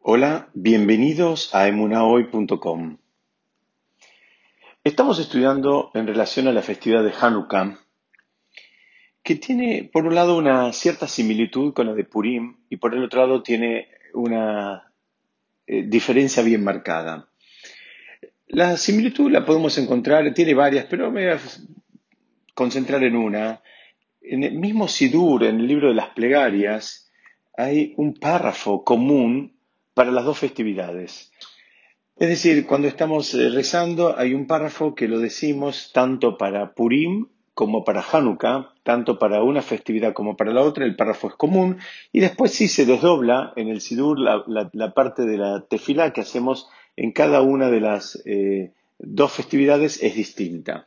Hola, bienvenidos a emunahoy.com. Estamos estudiando en relación a la festividad de Hanukkah, que tiene por un lado una cierta similitud con la de Purim y por el otro lado tiene una eh, diferencia bien marcada. La similitud la podemos encontrar, tiene varias, pero me voy a concentrar en una. En el mismo Sidur, en el libro de las plegarias, hay un párrafo común para las dos festividades. Es decir, cuando estamos eh, rezando hay un párrafo que lo decimos tanto para Purim como para Hanukkah, tanto para una festividad como para la otra, el párrafo es común, y después sí se desdobla en el Sidur la, parte de la tefilá que hacemos en cada una de las eh, dos festividades es distinta.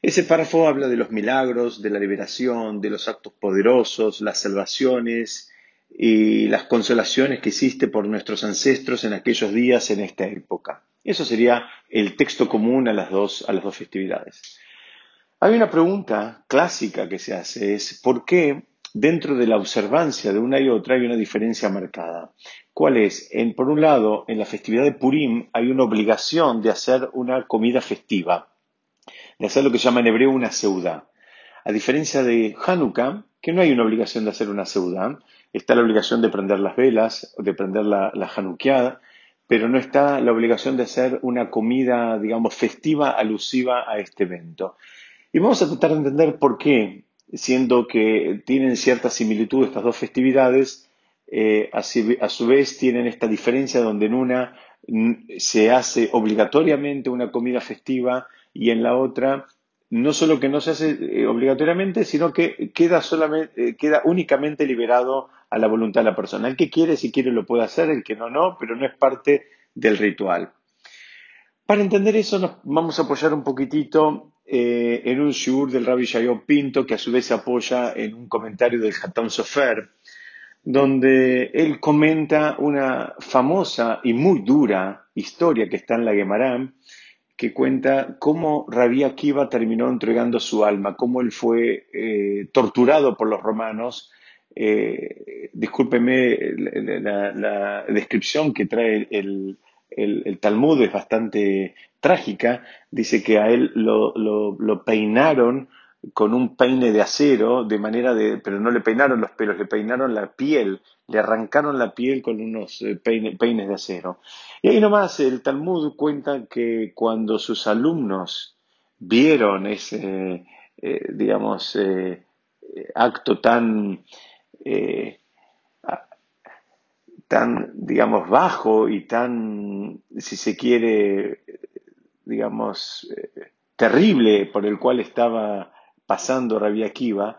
Ese párrafo habla de los milagros, de la liberación, de los actos poderosos, las salvaciones, y las consolaciones que hiciste por nuestros ancestros en aquellos días, en esta época. Eso sería el texto común a las dos, a las dos festividades. Hay una pregunta clásica que se hace, es ¿por qué dentro de la observancia de una y otra hay una diferencia marcada? ¿Cuál es? En, por un lado, en la festividad de Purim hay una obligación de hacer una comida festiva, de hacer lo que llama en hebreo una seudá. A diferencia de Hanukkah, que no hay una obligación de hacer una seudá, está la obligación de prender las velas, de prender la, la pero no está la obligación de hacer una comida, digamos, festiva, alusiva a este evento. Y vamos a tratar de entender por qué, siendo que tienen cierta similitud estas dos festividades, eh, a su vez tienen esta diferencia donde en una se hace obligatoriamente una comida festiva y en la otra no solo que no se hace eh, obligatoriamente, sino que queda, solamente, eh, queda únicamente liberado a la voluntad de la persona. El que quiere, si quiere, lo puede hacer, el que no, no, pero no es parte del ritual. Para entender eso, nos vamos a apoyar un poquitito eh, en un shiur del Rabbi Shayo Pinto, que a su vez se apoya en un comentario del Hatán Sofer, donde él comenta una famosa y muy dura historia que está en la Gemara, que cuenta cómo Rabí Akiva terminó entregando su alma, cómo él fue eh, torturado por los romanos. Eh, discúlpeme, la, descripción que trae el, Talmud es bastante trágica. Dice que a él lo peinaron con un peine de acero, de manera de, pero no le peinaron los pelos, le peinaron la piel, le arrancaron la piel con unos eh, peines de acero. Y ahí nomás el Talmud cuenta que cuando sus alumnos vieron ese, eh, digamos, eh, acto tan, tan, digamos, bajo y tan, si se quiere, digamos, terrible por el cual estaba pasando Rabia Akiva,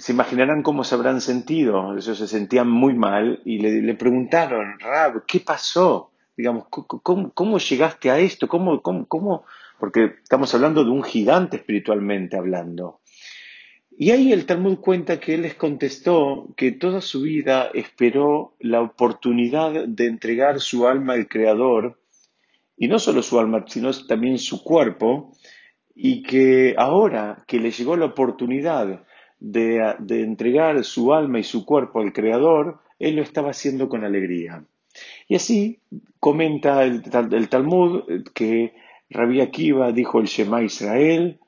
se imaginarán cómo se habrán sentido. Ellos se sentían muy mal y le, preguntaron, Rab, ¿qué pasó? Digamos, ¿cómo, llegaste a esto? ¿Cómo, cómo, Porque estamos hablando de un gigante espiritualmente hablando. Y ahí el Talmud cuenta que él les contestó que toda su vida esperó la oportunidad de entregar su alma al Creador, y no solo su alma, sino también su cuerpo, y que ahora que le llegó la oportunidad de, entregar su alma y su cuerpo al Creador, él lo estaba haciendo con alegría. Y así comenta el, Talmud que Rabbi Akiva dijo el Shema Israel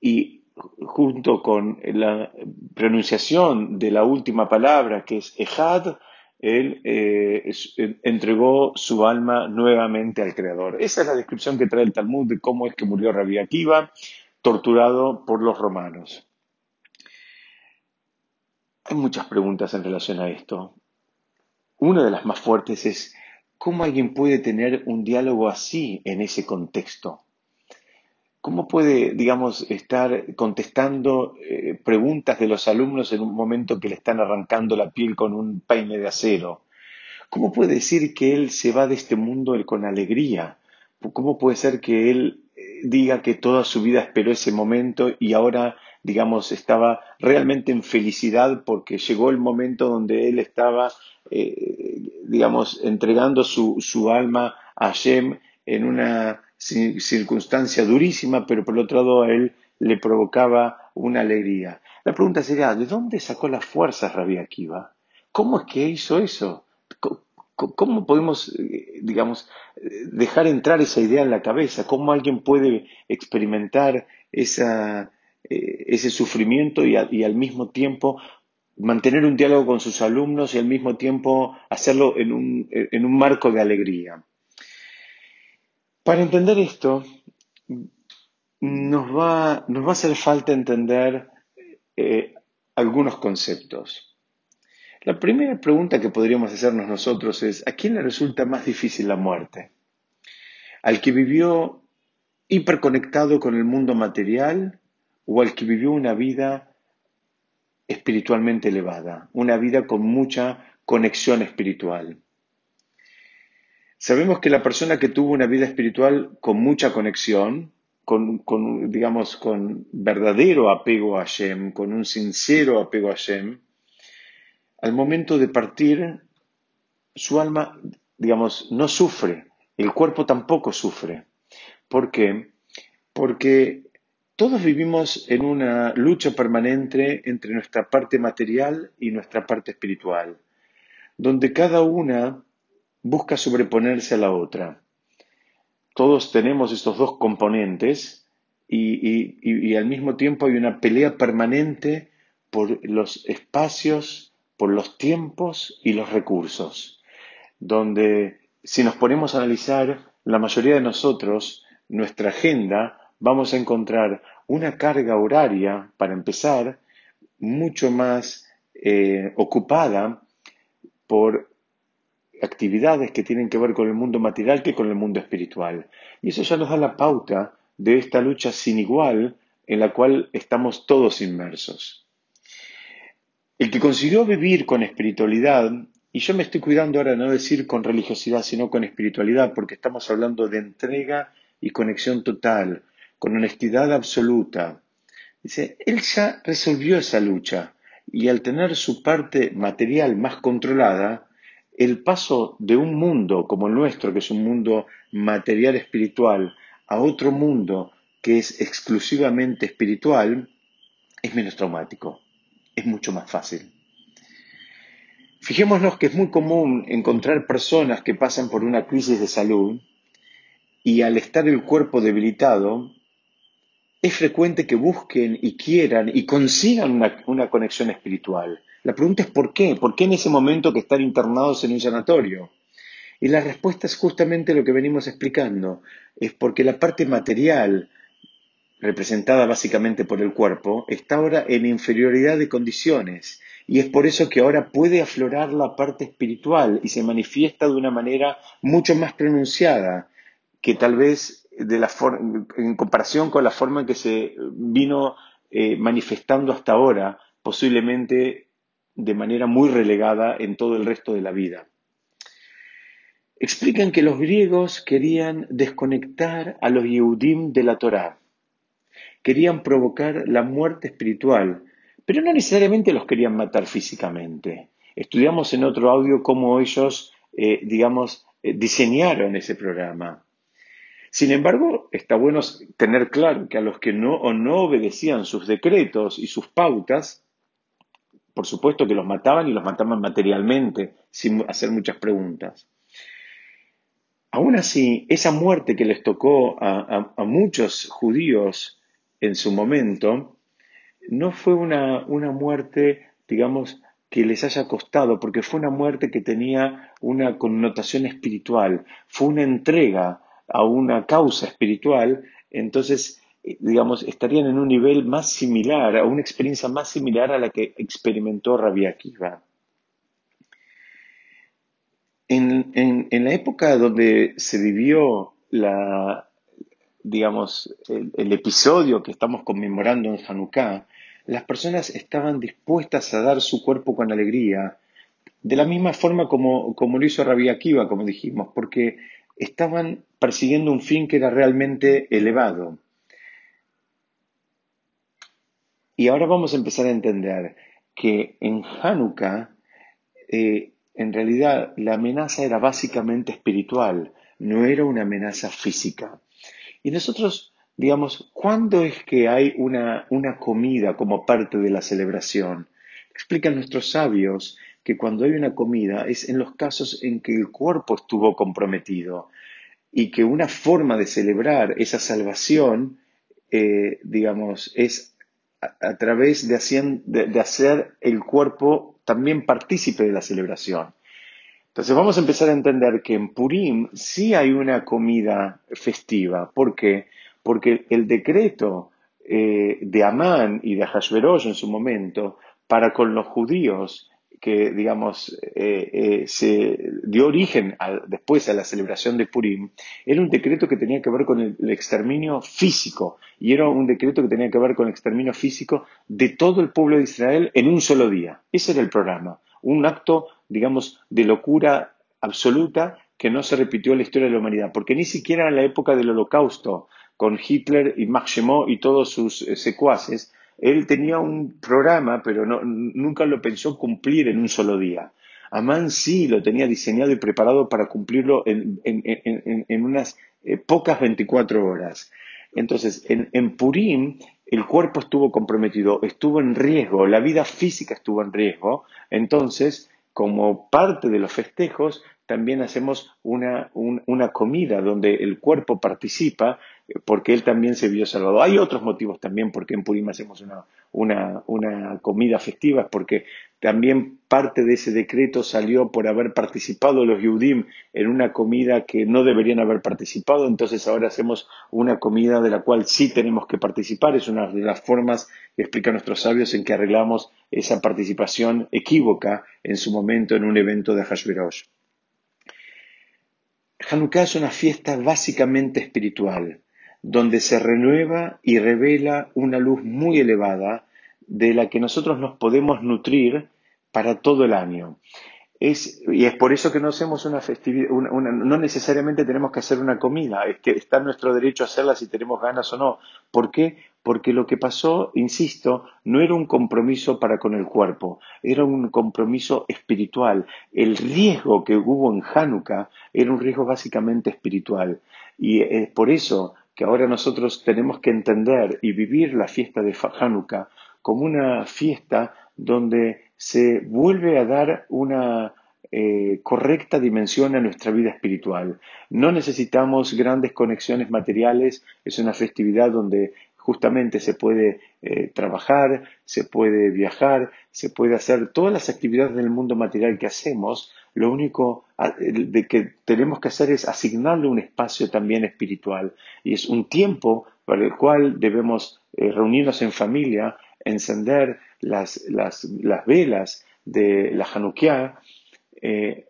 y junto con la pronunciación de la última palabra que es Ejad, él eh, entregó su alma nuevamente al Creador. Esa es la descripción que trae el Talmud de cómo es que murió Rabbi Akiva, torturado por los romanos. Hay muchas preguntas en relación a esto. Una de las más fuertes es, ¿cómo alguien puede tener un diálogo así en ese contexto? ¿Cómo puede, digamos, estar contestando eh, preguntas de los alumnos en un momento que le están arrancando la piel con un peine de acero? ¿Cómo puede decir que él se va de este mundo con alegría? ¿Cómo puede ser que él eh, diga que toda su vida esperó ese momento y ahora, digamos, estaba realmente en felicidad porque llegó el momento donde él estaba, eh, digamos, entregando su, su alma a Hashem en una circunstancia durísima, pero por otro lado a él le provocaba una alegría. La pregunta sería, ¿de dónde sacó las fuerzas Rabbi Akiva? ¿Cómo es que hizo eso? ¿Cómo podemos, eh, digamos, dejar entrar esa idea en la cabeza? ¿Cómo alguien puede experimentar esa, eh, ese sufrimiento y, al mismo tiempo mantener un diálogo con sus alumnos y al mismo tiempo hacerlo en un, en un marco de alegría? Para entender esto, nos va, nos va a hacer falta entender eh, algunos conceptos. La primera pregunta que podríamos hacernos nosotros es, ¿a quién le resulta más difícil la muerte? ¿Al que vivió hiperconectado con el mundo material o al que vivió una vida espiritualmente elevada, una vida con mucha conexión espiritual? Sabemos que la persona que tuvo una vida espiritual con mucha conexión, con, digamos, con verdadero apego a Hashem, con un sincero apego a Hashem, al momento de partir, su alma, digamos, no sufre, el cuerpo tampoco sufre. ¿Por qué? Porque todos vivimos en una lucha permanente entre nuestra parte material y nuestra parte espiritual, donde cada una busca sobreponerse a la otra. Todos tenemos estos dos componentes y, y al mismo tiempo hay una pelea permanente por los espacios por los tiempos y los recursos, donde si nos ponemos a analizar, la mayoría de nosotros, nuestra agenda, vamos a encontrar una carga horaria, para empezar, mucho más eh, ocupada por actividades que tienen que ver con el mundo material que con el mundo espiritual. Y eso ya nos da la pauta de esta lucha sin igual en la cual estamos todos inmersos. El que consiguió vivir con espiritualidad, y yo me estoy cuidando ahora de no decir con religiosidad, sino con espiritualidad, porque estamos hablando de entrega y conexión total, con honestidad absoluta. Dice, él ya resolvió esa lucha y al tener su parte material más controlada, el paso de un mundo como el nuestro, que es un mundo material espiritual, a otro mundo que es exclusivamente espiritual, es menos traumático es mucho más fácil. Fijémonos que es muy común encontrar personas que pasan por una crisis de salud y al estar el cuerpo debilitado, es frecuente que busquen y quieran y consigan una, conexión espiritual. La pregunta es ¿por qué? ¿Por qué en ese momento que están internados en un sanatorio? Y la respuesta es justamente lo que venimos explicando. Es porque la parte material, representada básicamente por el cuerpo, está ahora en inferioridad de condiciones y es por eso que ahora puede aflorar la parte espiritual y se manifiesta de una manera mucho más pronunciada que tal vez en comparación con la forma en que se vino eh, manifestando hasta ahora, posiblemente de manera muy relegada en todo el resto de la vida. Explican que los griegos querían desconectar a los Yehudim de la Torá querían provocar la muerte espiritual, pero no necesariamente los querían matar físicamente. Estudiamos en otro audio cómo ellos, eh, digamos, eh, diseñaron ese programa. Sin embargo, está bueno tener claro que a los que no o no obedecían sus decretos y sus pautas, por supuesto que los mataban y los mataban materialmente, sin hacer muchas preguntas. Aún así, esa muerte que les tocó a muchos judíos en su momento, no fue una, una muerte, digamos, que les haya costado, porque fue una muerte que tenía una connotación espiritual, fue una entrega a una causa espiritual, entonces, eh, digamos, estarían en un nivel más similar, a una experiencia más similar a la que experimentó Rabbi Akiva. En, en, la época donde se vivió la, digamos, el, episodio que estamos conmemorando en Hanukkah, las personas estaban dispuestas a dar su cuerpo con alegría, de la misma forma como, como lo hizo Rabbi Akiva, como dijimos, porque estaban persiguiendo un fin que era realmente elevado. Y ahora vamos a empezar a entender que en Hanukkah, eh, en realidad, la amenaza era básicamente espiritual, no era una amenaza física. Y nosotros, digamos, ¿cuándo es que hay una, una comida como parte de la celebración? Explican nuestros sabios que cuando hay una comida es en los casos en que el cuerpo estuvo comprometido y que una forma de celebrar esa salvación, eh, digamos, es a, través de, de hacer el cuerpo también partícipe de la celebración. Entonces vamos a empezar a entender que en Purim sí hay una comida festiva. ¿Por qué? Porque el decreto eh, de Amán y de Hashverosh en su momento para con los judíos que, digamos, eh, eh, se dio origen después a la celebración de Purim, era un decreto que tenía que ver con el, exterminio físico, y era un decreto que tenía que ver con el exterminio físico de todo el pueblo de Israel en un solo día. Ese era el programa. Un acto, digamos, de locura absoluta que no se repitió en la historia de la humanidad, porque ni siquiera en la época del holocausto, con Hitler y Max y todos sus eh, secuaces, él tenía un programa, pero nunca lo pensó cumplir en un solo día. Amán sí lo tenía diseñado y preparado para cumplirlo en, unas eh, pocas 24 horas. Entonces, en, en Purim el cuerpo estuvo comprometido, estuvo en riesgo, la vida física estuvo en riesgo. Entonces, como parte de los festejos, también hacemos una, una comida donde el cuerpo participa porque él también se vio salvado. Hay otros motivos también por qué en Purim hacemos una, una, comida festiva, es porque también parte de ese decreto salió por haber participado los Yudim en una comida que no deberían haber participado, entonces ahora hacemos una comida de la cual sí tenemos que participar, es una de las formas que explican nuestros sabios en que arreglamos esa participación equívoca en su momento en un evento de Hashverosh. Hanukkah es una fiesta básicamente espiritual donde se renueva y revela una luz muy elevada de la que nosotros nos podemos nutrir para todo el año. Es, y es por eso que no hacemos una festividad, no necesariamente tenemos que hacer una comida, es que está nuestro derecho a hacerla si tenemos ganas o no. ¿Por qué? Porque lo que pasó, insisto, no era un compromiso para con el cuerpo, era un compromiso espiritual. El riesgo que hubo en Hanukkah era un riesgo básicamente espiritual. Y es por eso que ahora nosotros tenemos que entender y vivir la fiesta de Hanukkah como una fiesta donde se vuelve a dar una eh, correcta dimensión a nuestra vida espiritual. No necesitamos grandes conexiones materiales, es una festividad donde justamente se puede eh, trabajar, se puede viajar, se puede hacer todas las actividades del mundo material que hacemos, lo único ah, de que tenemos que hacer es asignarle un espacio también espiritual. Y es un tiempo para el cual debemos eh, reunirnos en familia, encender las, velas de la Hanukkah, eh,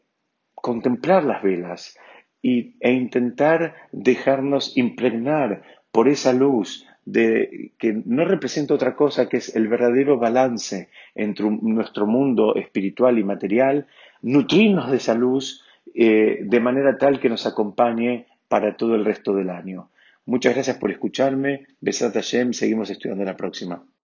contemplar las velas e intentar dejarnos impregnar por esa luz de, que no representa otra cosa que es el verdadero balance entre nuestro mundo espiritual y material, nutrirnos de esa luz eh, de manera tal que nos acompañe para todo el resto del año. Muchas gracias por escucharme. Besat Hashem, seguimos estudiando la próxima.